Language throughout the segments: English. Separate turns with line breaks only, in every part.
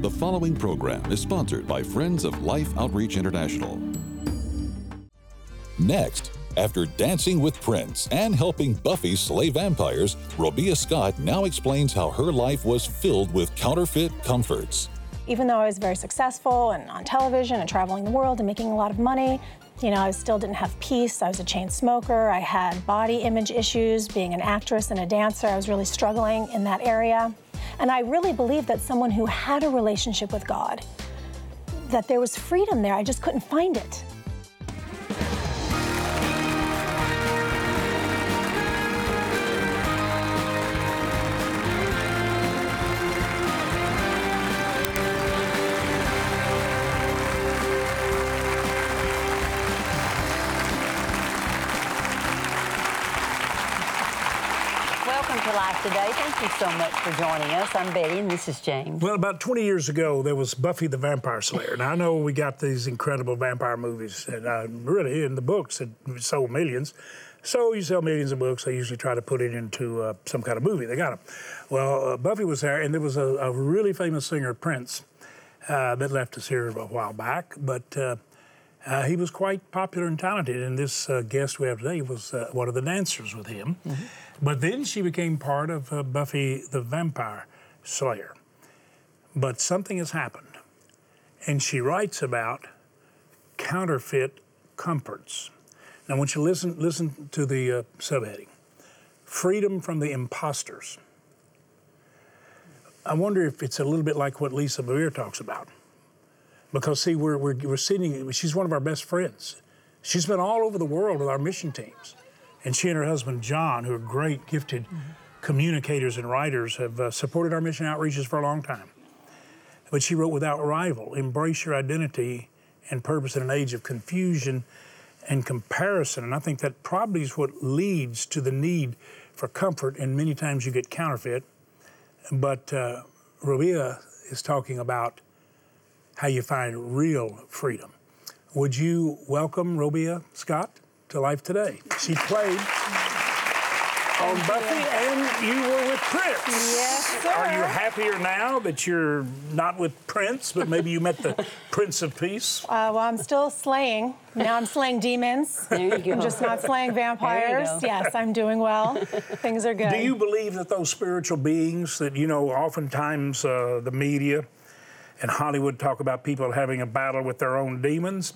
The following program is sponsored by Friends of Life Outreach International. Next, after dancing with Prince and helping Buffy slay vampires, Robia Scott now explains how her life was filled with counterfeit comforts.
Even though I was very successful and on television and traveling the world and making a lot of money, you know, I still didn't have peace. I was a chain smoker. I had body image issues. Being an actress and a dancer, I was really struggling in that area. And I really believed that someone who had a relationship with God, that there was freedom there. I just couldn't find it.
Welcome to Life Today. Thank you so much for joining us. I'm Betty, and this is James.
Well, about 20 years ago, there was Buffy the Vampire Slayer. Now, I know we got these incredible vampire movies, and uh, really, in the books, it sold millions. So you sell millions of books, they usually try to put it into uh, some kind of movie. They got them. Well, uh, Buffy was there, and there was a, a really famous singer, Prince, uh, that left us here a while back, but uh, uh, he was quite popular and talented, and this uh, guest we have today was uh, one of the dancers with him. But then she became part of uh, Buffy the Vampire Slayer. But something has happened, and she writes about counterfeit comforts. Now, I want you to listen, listen to the uh, subheading Freedom from the Imposters. I wonder if it's a little bit like what Lisa Bevere talks about because see we're, we're, we're sitting she's one of our best friends she's been all over the world with our mission teams and she and her husband john who are great gifted communicators and writers have uh, supported our mission outreaches for a long time. But she wrote without rival embrace your identity and purpose in an age of confusion and comparison. And i think that probably is what leads to the need for comfort and many times you get counterfeit. But uh, Robia is talking about how you find real freedom. Would you welcome Robia Scott to Life Today? She played on Buffy and you were with Prince.
Yes, sir.
Are you happier now that you're not with Prince, but maybe you met the Prince of Peace?
Uh, well, I'm still slaying. Now I'm slaying demons.
There you go.
I'm just not slaying vampires. Yes, I'm doing well. Things are good.
Do you believe that those spiritual beings that, you know, oftentimes uh, the media and Hollywood talk about people having a battle with their own demons?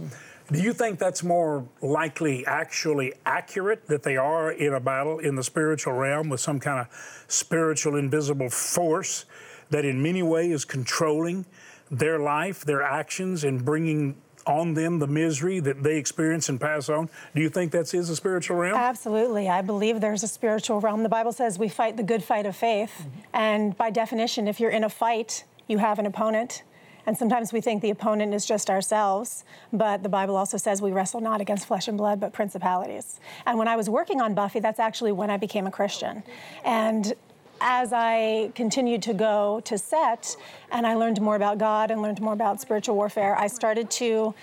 Do you think that's more likely actually accurate that they are in a battle in the spiritual realm with some kind of spiritual invisible force that in many ways is controlling their life, their actions, and bringing on them the misery that they experience and pass on? Do you think that is a spiritual realm?
Absolutely. I believe there's a spiritual realm. The Bible says we fight the good fight of faith. Mm-hmm. And by definition, if you're in a fight, you have an opponent. And sometimes we think the opponent is just ourselves, but the Bible also says we wrestle not against flesh and blood, but principalities. And when I was working on Buffy, that's actually when I became a Christian. And as I continued to go to set and I learned more about God and learned more about spiritual warfare, I started to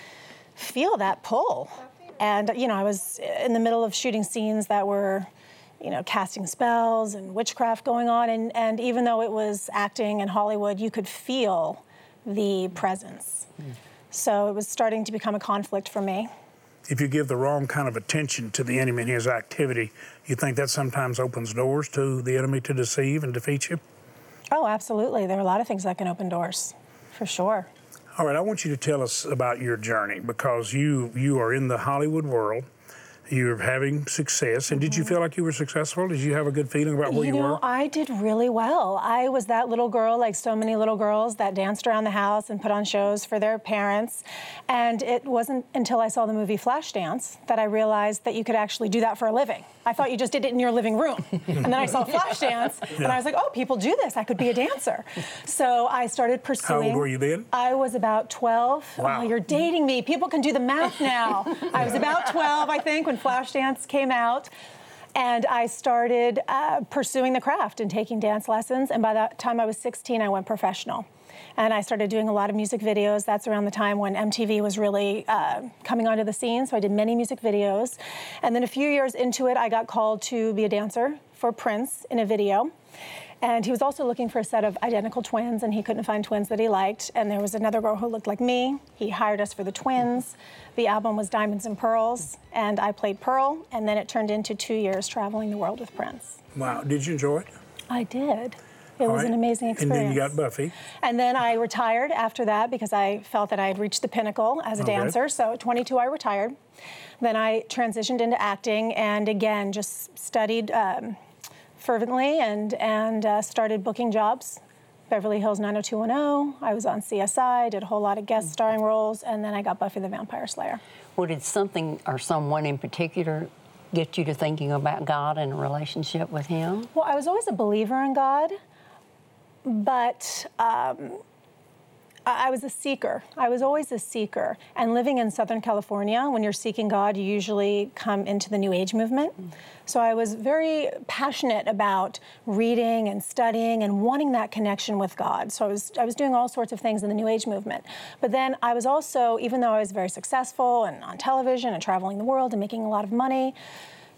feel that pull. And, you know, I was in the middle of shooting scenes that were, you know, casting spells and witchcraft going on. And, and even though it was acting in Hollywood, you could feel the presence. So it was starting to become a conflict for me.
if you give the wrong kind of attention to the enemy and his activity, you think that sometimes opens doors to the enemy to deceive and defeat you?
Oh, absolutely. There are a lot of things that can open doors, for sure.
All right, I want you to tell us about your journey because you you are in the Hollywood world. You're having success, and did you mm-hmm. feel like you were successful? Did you have a good feeling about where you,
you know,
were?
I did really well. I was that little girl, like so many little girls, that danced around the house and put on shows for their parents. And it wasn't until I saw the movie Flashdance that I realized that you could actually do that for a living. I thought you just did it in your living room. and then I saw Flashdance, and I was like, oh, people do this. I could be a dancer. So I started pursuing.
How old were you then?
I was about 12.
Wow.
Oh, you're dating me. People can do the math now. I was about 12, I think, when Flashdance came out. And I started uh, pursuing the craft and taking dance lessons. And by that time I was 16, I went professional. And I started doing a lot of music videos. That's around the time when MTV was really uh, coming onto the scene. So I did many music videos. And then a few years into it, I got called to be a dancer for Prince in a video. And he was also looking for a set of identical twins, and he couldn't find twins that he liked. And there was another girl who looked like me. He hired us for the twins. The album was Diamonds and Pearls, and I played Pearl. And then it turned into two years traveling the world with Prince.
Wow. Did you enjoy it?
I did. It
All
was
right.
an amazing experience.
And then you got Buffy.
And then I retired after that because I felt that I had reached the pinnacle as a
Okay.
dancer. So at 22, I retired. Then I transitioned into acting and again just studied um, fervently and, and uh, started booking jobs. Beverly Hills 90210. I was on CSI, did a whole lot of guest starring roles, and then I got Buffy the Vampire Slayer.
Well, did something or someone in particular get you to thinking about God and a relationship with Him?
Well, I was always a believer in God, but um, I was a seeker. I was always a seeker. And living in Southern California, when you're seeking God, you usually come into the New Age movement. So I was very passionate about reading and studying and wanting that connection with God. So I was, I was doing all sorts of things in the New Age movement. But then I was also, even though I was very successful and on television and traveling the world and making a lot of money,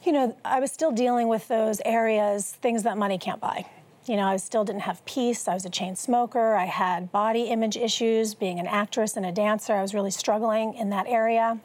you know, I was still dealing with those areas, things that money can't buy. You know, I still didn't have peace. I was a chain smoker. I had body image issues. Being an actress and a dancer, I was really struggling in that area.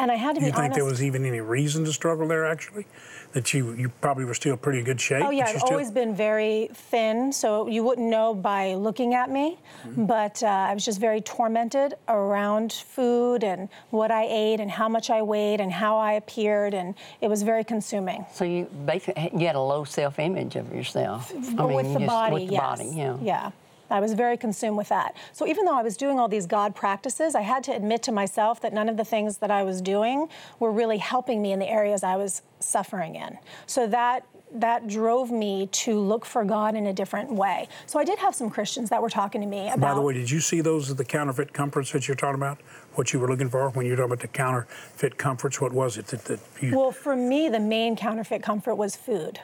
And I had to
You
be
think
honest.
there was even any reason to struggle there, actually? That you, you probably were still pretty good shape?
Oh yeah, I've
still-
always been very thin, so you wouldn't know by looking at me.
Mm-hmm.
But uh, I was just very tormented around food and what I ate and how much I weighed and how I appeared, and it was very consuming.
So you basically you had a low self-image of yourself. I mean,
with the body,
with the
yes.
body, yeah.
Yeah. I was very consumed with that. So even though I was doing all these God practices, I had to admit to myself that none of the things that I was doing were really helping me in the areas I was suffering in. So that that drove me to look for God in a different way. So I did have some Christians that were talking to me about
By the way, did you see those the counterfeit comforts that you're talking about? What you were looking for when you were talking about the counterfeit comforts? What was it that, that you?
Well, for me, the main counterfeit comfort was food.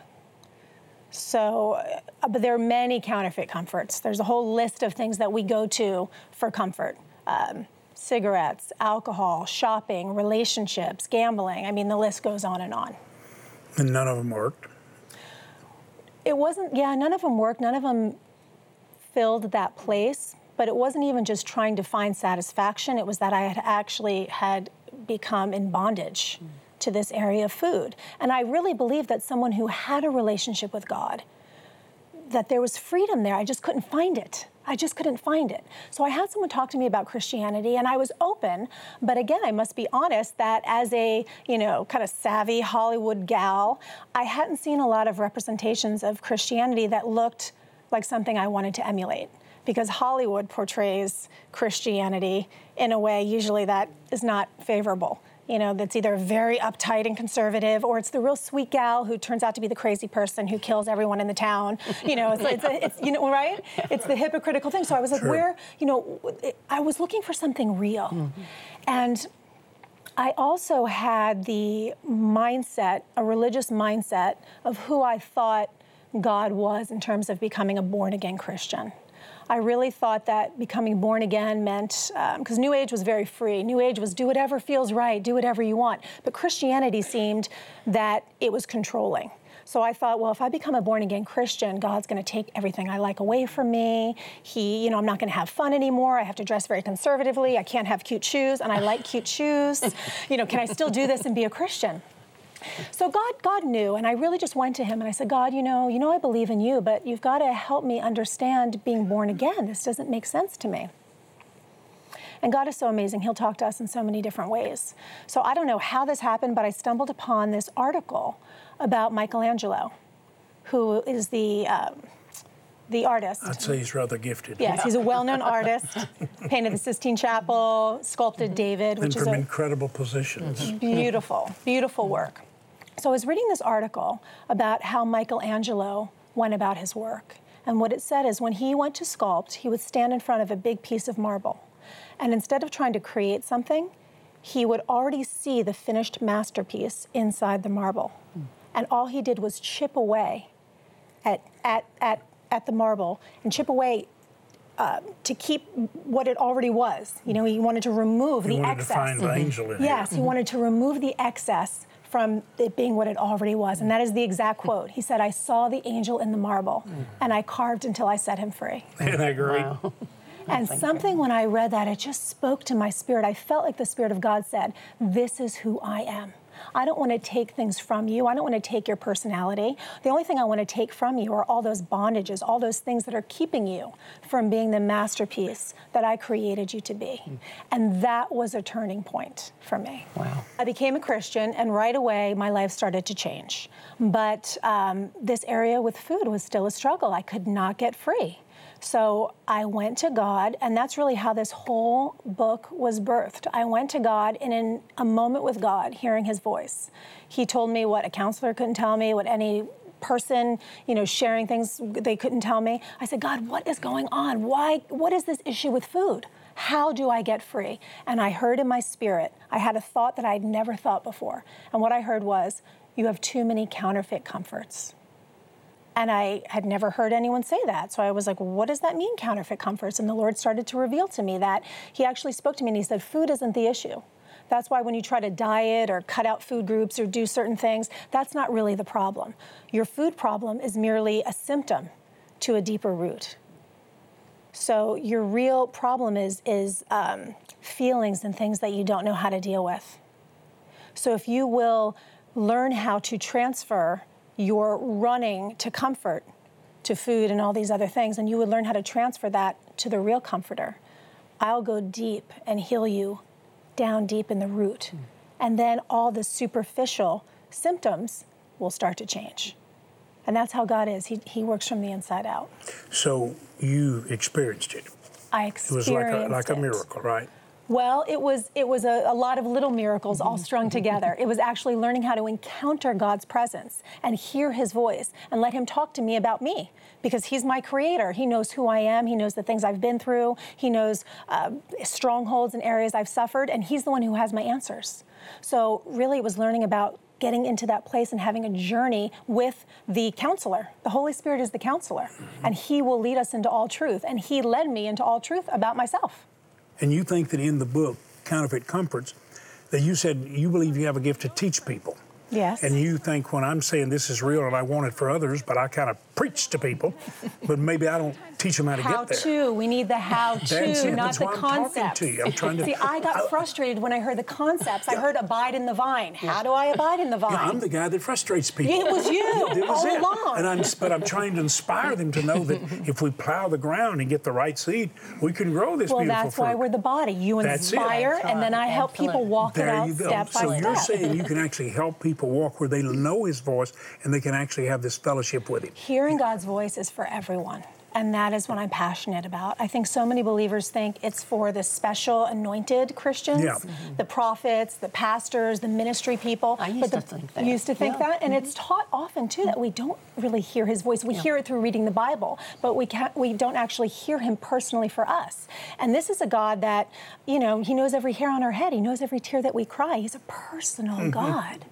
So, uh, but there are many counterfeit comforts. There's a whole list of things that we go to for comfort um, cigarettes, alcohol, shopping, relationships, gambling. I mean, the list goes on and on.
and none of them worked.
It wasn't, yeah, none of them worked. None of them filled that place. But it wasn't even just trying to find satisfaction. It was that I had actually had become in bondage to this area of food. And I really believe that someone who had a relationship with God, that there was freedom there. I just couldn't find it. I just couldn't find it. So I had someone talk to me about Christianity and I was open, but again, I must be honest that as a, you know, kind of savvy Hollywood gal, I hadn't seen a lot of representations of Christianity that looked like something I wanted to emulate because Hollywood portrays Christianity in a way usually that is not favorable. You know, that's either very uptight and conservative, or it's the real sweet gal who turns out to be the crazy person who kills everyone in the town. You know, it's, it's, it's you know, right? It's the hypocritical thing. So I was like,
Sure.
where, you know, I was looking for something real, mm-hmm. and I also had the mindset, a religious mindset of who I thought God was in terms of becoming a born again Christian. I really thought that becoming born again meant, um, because New Age was very free. New Age was do whatever feels right, do whatever you want. But Christianity seemed that it was controlling. So I thought, well, if I become a born again Christian, God's going to take everything I like away from me. He, you know, I'm not going to have fun anymore. I have to dress very conservatively. I can't have cute shoes, and I like cute shoes. You know, can I still do this and be a Christian? So God, God knew, and I really just went to Him and I said, God, you know, you know, I believe in you, but you've got to help me understand being born again. This doesn't make sense to me. And God is so amazing. He'll talk to us in so many different ways. So I don't know how this happened, but I stumbled upon this article about Michelangelo, who is the um, the artist.
I'd say he's rather gifted.
Yes, he's a well-known artist. Painted the Sistine Chapel, sculpted David,
And
which is
from
a
incredible positions.
beautiful, beautiful work. So I was reading this article about how Michelangelo went about his work. And what it said is when he went to sculpt, he would stand in front of a big piece of marble. And instead of trying to create something, he would already see the finished masterpiece inside the marble. And all he did was chip away at, at, at, at the marble and chip away uh, to keep what it already was. You know, he wanted to remove
He
the
wanted to
excess.
find the angel in
Yes,
here.
he wanted to remove the excess from it being what it already was. And that is the exact quote. He said, I saw the angel in the marble and I carved until I set him free.
Isn't that great?
Wow.
And something when I read that, it just spoke to my spirit. I felt like the Spirit of God said, This is who I am. I don't want to take things from you. I don't want to take your personality. The only thing I want to take from you are all those bondages, all those things that are keeping you from being the masterpiece that I created you to be. And that was a turning point for me.
Wow.
I became a Christian, and right away, my life started to change. But um, this area with food was still a struggle. I could not get free. So I went to God, and that's really how this whole book was birthed. I went to God, and in a moment with God, hearing His voice, He told me what a counselor couldn't tell me, what any person, you know, sharing things they couldn't tell me. I said, God, what is going on? Why? What is this issue with food? How do I get free? And I heard in my spirit, I had a thought that I'd never thought before. And what I heard was, You have too many counterfeit comforts. And I had never heard anyone say that. So I was like, what does that mean, counterfeit comforts? And the Lord started to reveal to me that He actually spoke to me and He said, food isn't the issue. That's why when you try to diet or cut out food groups or do certain things, that's not really the problem. Your food problem is merely a symptom to a deeper root. So your real problem is, is um, feelings and things that you don't know how to deal with. So if you will learn how to transfer your running to comfort, to food and all these other things, and you would learn how to transfer that to the real comforter. I'll go deep and heal you down deep in the root. Hmm. And then all the superficial symptoms will start to change. And that's how God is. He, he works from the inside out.
So you experienced it.
I experienced
It
experienced
was like a, like a miracle, right?
Well, it was it was a, a lot of little miracles all strung together. It was actually learning how to encounter God's presence and hear His voice and let Him talk to me about me because He's my Creator. He knows who I am. He knows the things I've been through. He knows uh, strongholds and areas I've suffered, and He's the one who has my answers. So really, it was learning about getting into that place and having a journey with the counselor. The Holy Spirit is the counselor, and He will lead us into all truth. And He led me into all truth about myself.
And you think that in the book, Counterfeit Comforts, that you said you believe you have a gift to teach people.
Yes.
And you think when I'm saying this is real and I want it for others, but I kind of preach to people, but maybe I don't teach them how to
how
get there.
How to. We need the how
That's
to,
it.
not
That's
the
why I'm
concepts.
to you. I'm trying to-
See, I got frustrated when I heard the concepts. I heard abide in the vine. How do I abide in the vine?
Yeah, I'm the guy that frustrates people.
It was you
It was
all
it.
along.
And I'm, but I'm trying to inspire them to know that if we plow the ground and get the right seed, we can grow this
well,
beautiful
that's
fruit.
why we're the body. You
That's
inspire,
That's
and then. I help people
Absolutely.
walk it out
you go.
step
so
by
you're
step.
saying you can actually help people walk where they know His voice and they can actually have this fellowship with Him.
Hearing God's voice is for everyone. And that is what I'm passionate about. I think so many believers think it's for the special anointed Christians,
Yeah.
the prophets, the pastors, the ministry people.
I used
but the,
to think that.
Used to think
Yeah.
that, and it's taught often too that we don't really hear His voice. We hear it through reading the Bible, but we can't. We don't actually hear Him personally for us. And this is a God that, you know, He knows every hair on our head. He knows every tear that we cry. He's a personal
Mm-hmm.
God.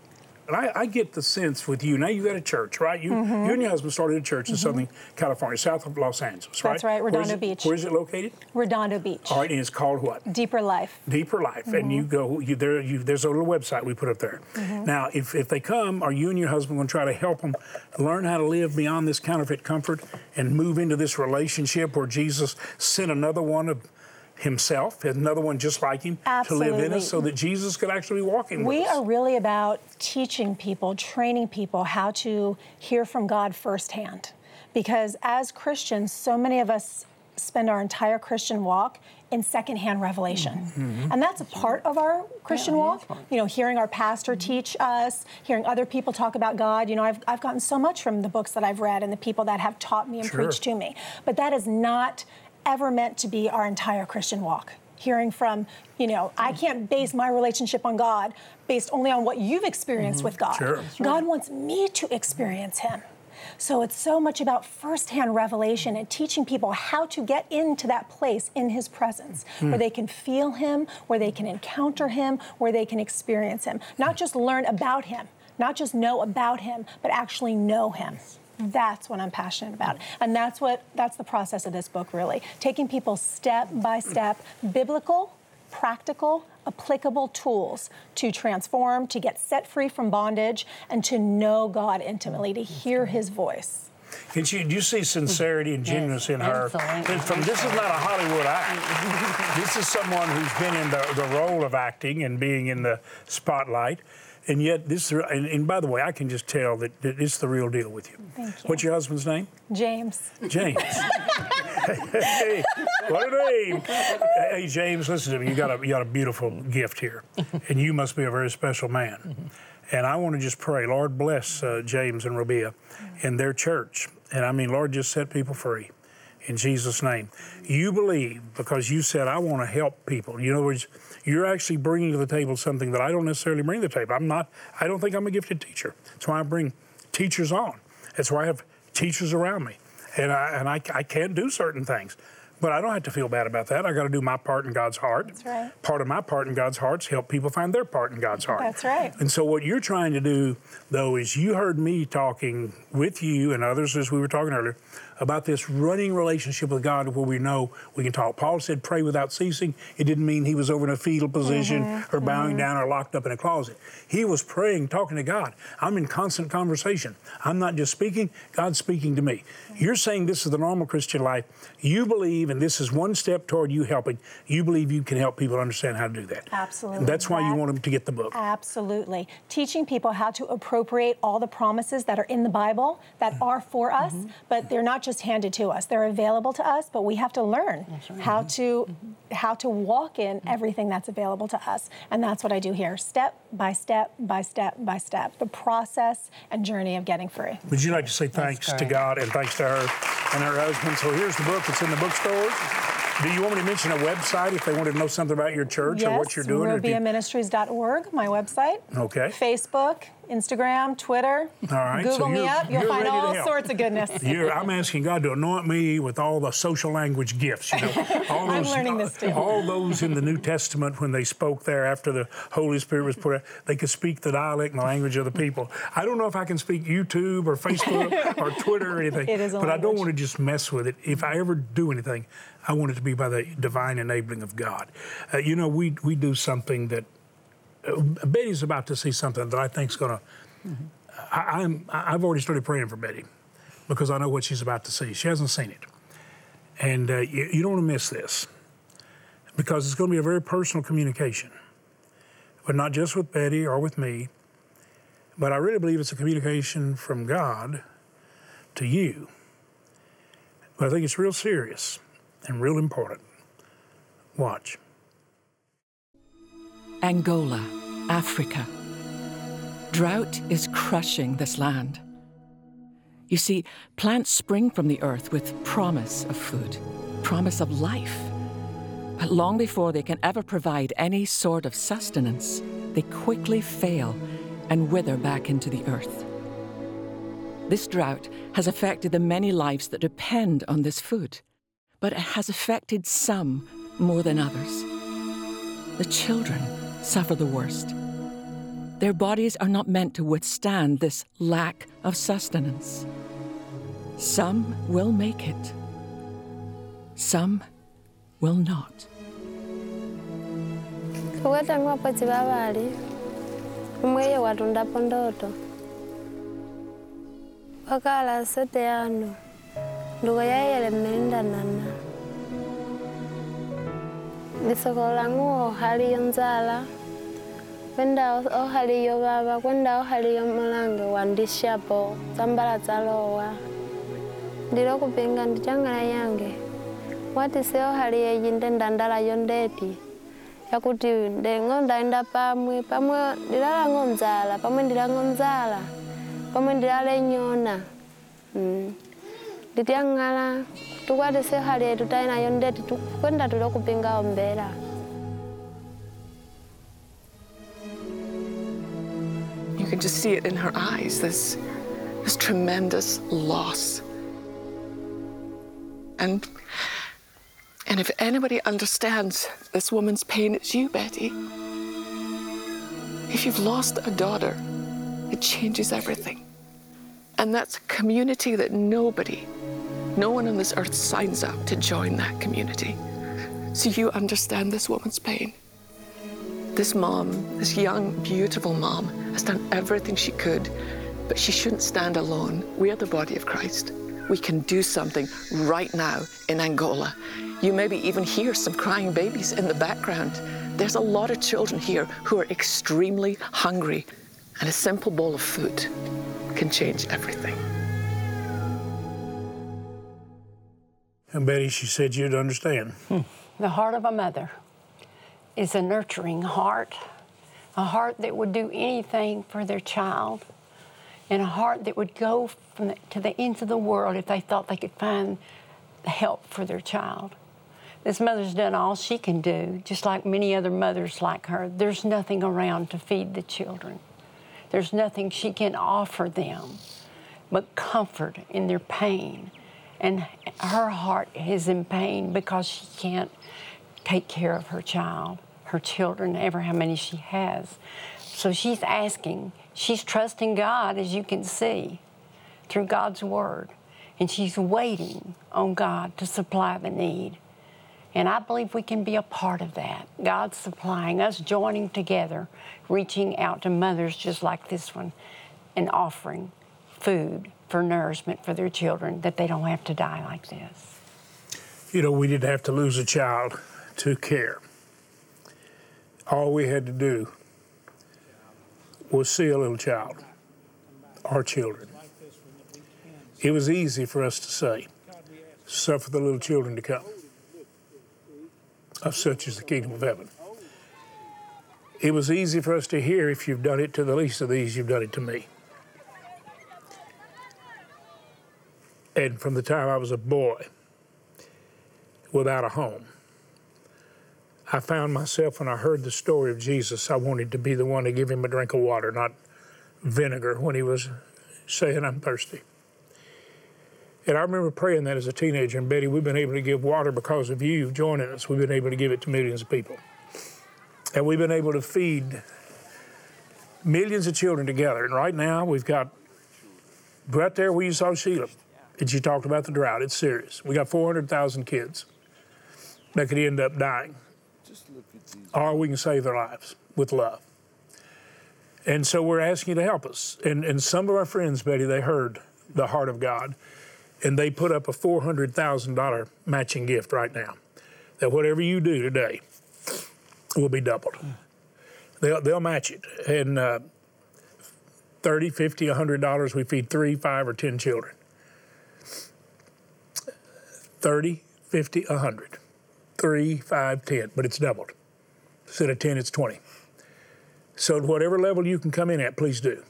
And I, I get the sense with you. Now you got a church, right? You,
Mm-hmm.
you and your husband started a church in mm-hmm. Southern California, south of Los Angeles, right?
That's right, Redondo
it-
Beach.
Where's it located?
Redondo Beach.
All right, and it's called what?
Deeper life.
Deeper Life, and you mm-hmm. go you, there. You, there's a little website we put up there. Mm-hmm. Now, if, if they come, are you and your husband going to try to help them learn how to live beyond this counterfeit comfort and move into this relationship where Jesus sent another one of Himself, another one just like Him, to live in
Absolutely.
us, so that Jesus could actually be walking
We
with us?
are really about teaching people, training people how to hear from God firsthand. Because as Christians, so many of us spend our entire Christian walk in secondhand revelation. Mm-hmm. Mm-hmm. And that's a part of our Christian
Yeah,
walk. You know, hearing our pastor teach us, hearing other people talk about God. You know, I've, I've gotten so much from the books that I've read and the people that have taught me and
Sure.
preached to me. But that is not ever meant to be our entire Christian walk. Hearing from, you know, I can't base my relationship on God based only on what you've experienced mm-hmm. with God.
Sure.
God wants me to experience Him. So it's so much about firsthand revelation and teaching people how to get into that place in His presence hmm. where they can feel Him, where they can encounter Him, where they can experience Him. Not just learn about Him, not just know about Him, but actually know Him. That's what I'm passionate about. And that's what that's the process of this book really. Taking people step by step, biblical practical, applicable tools to transform, to get set free from bondage, and to know God intimately, to hear His voice.
Can you, do you see sincerity and genuineness in her?
absolutely.
From, this is not a Hollywood act. this is someone who's been in the, the role of acting and being in the spotlight. And yet, this, and, and by the way, I can just tell that, that it's the real deal with you.
You.
What's your husband's name?
James.
James. hey, what a name! Hey, James, listen to me. You got a you got a beautiful gift here, and you must be a very special man. And I want to just pray, Lord, bless uh, James and Robia and their church. And I mean, Lord, just set people free in Jesus' name. You believe because you said, I want to help people. In other words, you're actually bringing to the table something that I don't necessarily bring to the table. I'm not, I don't think I'm a gifted teacher. That's why I bring teachers on. That's why I have teachers around me. And I, and I, I can't do certain things. But I don't have to feel bad about that. I got to do my part in God's heart.
That's right.
Part of my part in God's heart is help people find their part in God's heart.
That's right.
And so what you're trying to do, though, is you heard me talking with you and others as we were talking earlier about this running relationship with God where we know we can talk. Paul said, pray without ceasing. It didn't mean he was over in a fetal position
Mm-hmm.
or bowing down or locked up in a closet. He was praying, talking to God. I'm in constant conversation. I'm not just speaking, God's speaking to me. You're saying this is the normal Christian life. You believe, and this is one step toward you helping, you believe you can help people understand how to do that.
Absolutely.
And that's why you want them to get the book.
Absolutely. Teaching people how to appropriate all the promises that are in the Bible that are for us, but they're not just handed to us. They're available to us, but we have to learn how to how to walk in everything that's available to us. And that's what I do here, step by step by step by step. The process and journey of getting free.
Would you like to say thanks to. God and thanks to her and her husband? So here's the book. It's in the bookstores. Do you want me to mention a website if they wanted to know something about your church or what you're doing? or if you-
RobiaMinistries.org, my website.
Okay.
Facebook, Instagram, Twitter.
All right, so
Google me up. You'll find all sorts of goodness.
You're, I'm asking God to anoint me with all the social language gifts. You know, all
I'm
those,
learning this too.
All those in the New Testament when they spoke there after the Holy Spirit was put out, they could speak the dialect and the language of the people. I don't know if I can speak YouTube or Facebook or Twitter or anything,
It is a
but I don't want to just mess with it. If I ever do anything, I want it to be by the divine enabling of God. Uh, you know, we we do something that Betty's about to see something that I think's going to. I, I'm I've already started praying for Betty because I know what she's about to see. She hasn't seen it, and uh, you, you don't want to miss this because it's going to be a very personal communication, but not just with Betty or with me. But I really believe it's a communication from God to you. But I think it's real serious and real important. Watch.
Angola, Africa. Drought is crushing this land. You see, plants spring from the earth with promise of food, promise of life. But long before they can ever provide any sort of sustenance, they quickly fail and wither back into the earth. This drought has affected the many lives that depend on this food, but it has affected some more than others. The children suffer the worst. Their bodies are not meant to withstand this lack of sustenance. Some will make it, some will not.
sete mmelindanana lisoko lang'u ohaliyo nzala. Kwenda ohaliyo vava kwenda ohaliyo mulange wandishapo tsambala tsalowa ndilo kupinga ndichangala yange. Watise eyi nde ndandalayo ndeti yakuti ndengo ndaenda pamwe pamwe ndilalango nzala pamwe ndilango nzala pamwe ndilala enyona. Mm. Yetu tainayo ndeti kwenda
You can just see it in her eyes this, this tremendous loss. And, and if anybody understands this woman's pain, it's you, Betty. If you've lost a daughter, it changes everything. And that's a community that nobody, no one on this earth signs up to join that community. So you understand this woman's pain. This mom, this young, beautiful mom, has done everything she could, but she shouldn't stand alone. We are the body of Christ. We can do something right now in Angola. You maybe even hear some crying babies in the background. There's a lot of children here who are extremely hungry, and a simple bowl of food can change everything.
And Betty, she said you'd understand.
The heart of a mother is a nurturing heart, a heart that would do anything for their child, and a heart that would go the, to the ends of the world if they thought they could find help for their child. This mother's done all she can do, just like many other mothers like her. There's nothing around to feed the children. There's nothing she can offer them but comfort in their pain. And her heart is in pain because she can't take care of her child, her children, ever how many she has. So she's asking, she's trusting God, as you can see, through God's Word. And she's waiting on God to supply the need. And I believe we can be a part of that. God supplying, us joining together, reaching out to mothers just like this one, and offering food for nourishment for their children that they don't have to die like this.
You know, we didn't have to lose a child to care. All we had to do was see a little child, our children. It was easy for us to say, suffer the little children to come. Of such is the kingdom of heaven. It was easy for us to hear, if you've done it to the least of these, you've done it to me. And from the time I was a boy without a home, I found myself when I heard the story of Jesus, I wanted to be the one to give him a drink of water, not vinegar, when he was saying, I'm thirsty. And I remember praying that as a teenager. And Betty, we've been able to give water because of you joining us. We've been able to give it to millions of people. And we've been able to feed millions of children together. And right now, we've got right there where you saw Sheila, and she talked about the drought. It's serious. We got 400,000 kids that could end up dying. Or we can save their lives with love. And so we're asking you to help us. And, and some of our friends, Betty, they heard the heart of God and they put up a $400,000 matching gift right now. That whatever you do today will be doubled. They'll, they'll match it. And uh, 30, 50, $100, we feed three, five, or 10 children. 30, 50, 100. Three, five, 10, but it's doubled. Instead of 10, it's 20. So, at whatever level you can come in at, please do.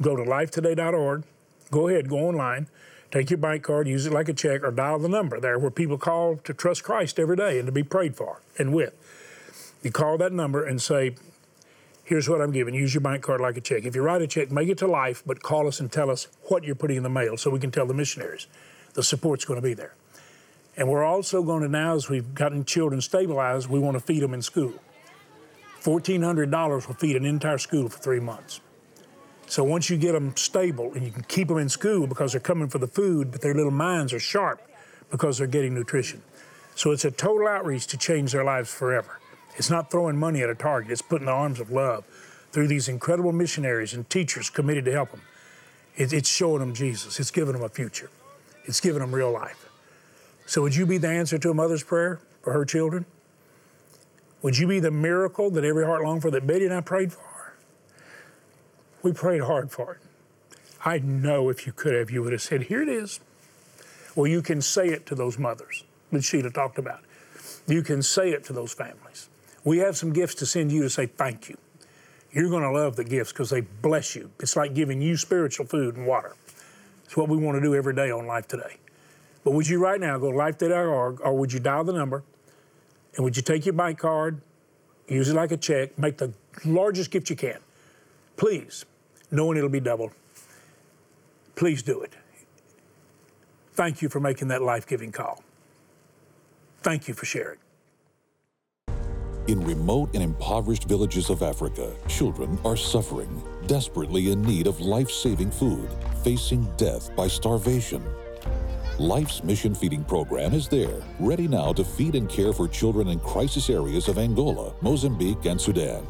Go to lifetoday.org. Go ahead, go online Take your bank card, use it like a check, or dial the number there where people call to trust Christ every day and to be prayed for and with. You call that number and say, Here's what I'm giving. Use your bank card like a check. If you write a check, make it to life, but call us and tell us what you're putting in the mail so we can tell the missionaries. The support's going to be there. And we're also going to now, as we've gotten children stabilized, we want to feed them in school. $1,400 will feed an entire school for three months. So once you get them stable and you can keep them in school because they're coming for the food, but their little minds are sharp because they're getting nutrition. So it's a total outreach to change their lives forever. It's not throwing money at a target, it's putting the arms of love through these incredible missionaries and teachers committed to help them. it's showing them Jesus, it's giving them a future, it's giving them real life. So would you be the answer to a mother's prayer for her children? Would you be the miracle that every heart longed for that Betty and I prayed for? We prayed hard for it. I know if you could have, you would have said, Here it is. Well, you can say it to those mothers that Sheila talked about. You can say it to those families. We have some gifts to send you to say thank you. You're going to love the gifts because they bless you. It's like giving you spiritual food and water. It's what we want to do every day on Life Today. But would you right now go to lifetoday.org or would you dial the number and would you take your bank card, use it like a check, make the largest gift you can? Please knowing it'll be doubled. Please do it. Thank you for making that life giving call. Thank you for sharing.
In remote and impoverished villages of Africa, children are suffering, desperately in need of life saving food, facing death by starvation. Life's Mission Feeding Program is there, ready now to feed and care for children in crisis areas of Angola, Mozambique, and Sudan.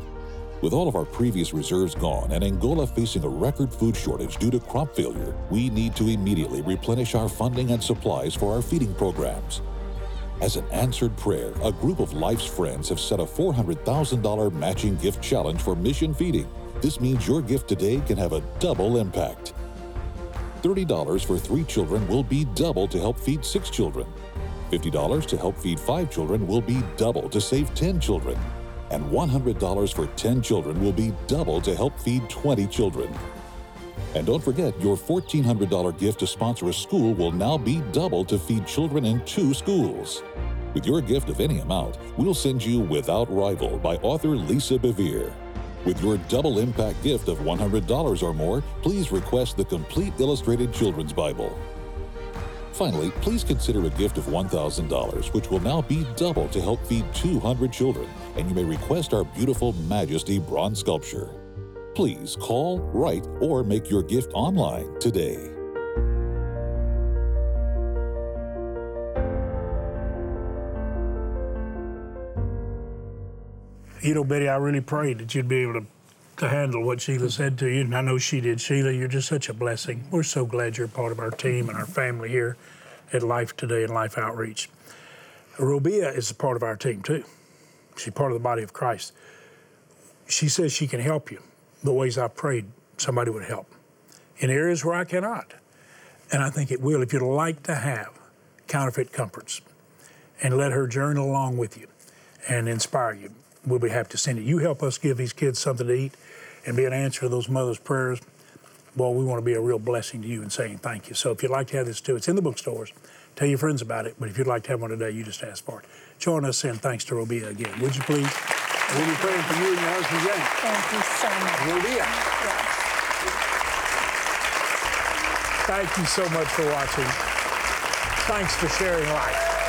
With all of our previous reserves gone and Angola facing a record food shortage due to crop failure, we need to immediately replenish our funding and supplies for our feeding programs. As an answered prayer, a group of Life's friends have set a $400,000 matching gift challenge for mission feeding. This means your gift today can have a double impact. $30 for three children will be double to help feed six children. $50 to help feed five children will be double to save 10 children. And $100 for 10 children will be double to help feed 20 children. And don't forget, your $1,400 gift to sponsor a school will now be double to feed children in two schools. With your gift of any amount, we'll send you Without Rival by author Lisa Bevere. With your double impact gift of $100 or more, please request the complete illustrated children's Bible. Finally, please consider a gift of $1,000, which will now be double to help feed 200 children, and you may request our beautiful Majesty bronze sculpture. Please call, write, or make your gift online today.
You know, Betty, I really prayed that you'd be able to, to handle what Sheila said to you, and I know she did. Sheila, you're just such a blessing. We're so glad you're part of our team and our family here at Life Today and Life Outreach. Robia is a part of our team too. She's part of the body of Christ. She says she can help you the ways I prayed somebody would help in areas where I cannot. And I think it will if you'd like to have counterfeit comforts and let her journey along with you and inspire you we'll be happy to send it. You help us give these kids something to eat and be an answer to those mothers' prayers. Well, we want to be a real blessing to you and saying thank you. So if you'd like to have this too, it's in the bookstores. Tell your friends about it. But if you'd like to have one today, you just ask for it. Join us in thanks to Robia again. Would you please? We'll be praying for you and your husband, James.
Thank you so much.
Robia. Thank you so much for watching. Thanks for sharing life.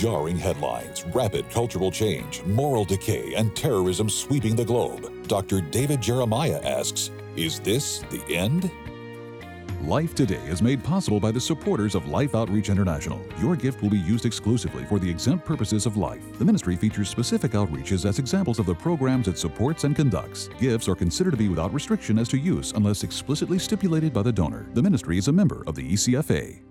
Jarring headlines, rapid cultural change, moral decay, and terrorism sweeping the globe, Dr. David Jeremiah asks Is this the end?
Life Today is made possible by the supporters of Life Outreach International. Your gift will be used exclusively for the exempt purposes of life. The ministry features specific outreaches as examples of the programs it supports and conducts. Gifts are considered to be without restriction as to use unless explicitly stipulated by the donor. The ministry is a member of the ECFA.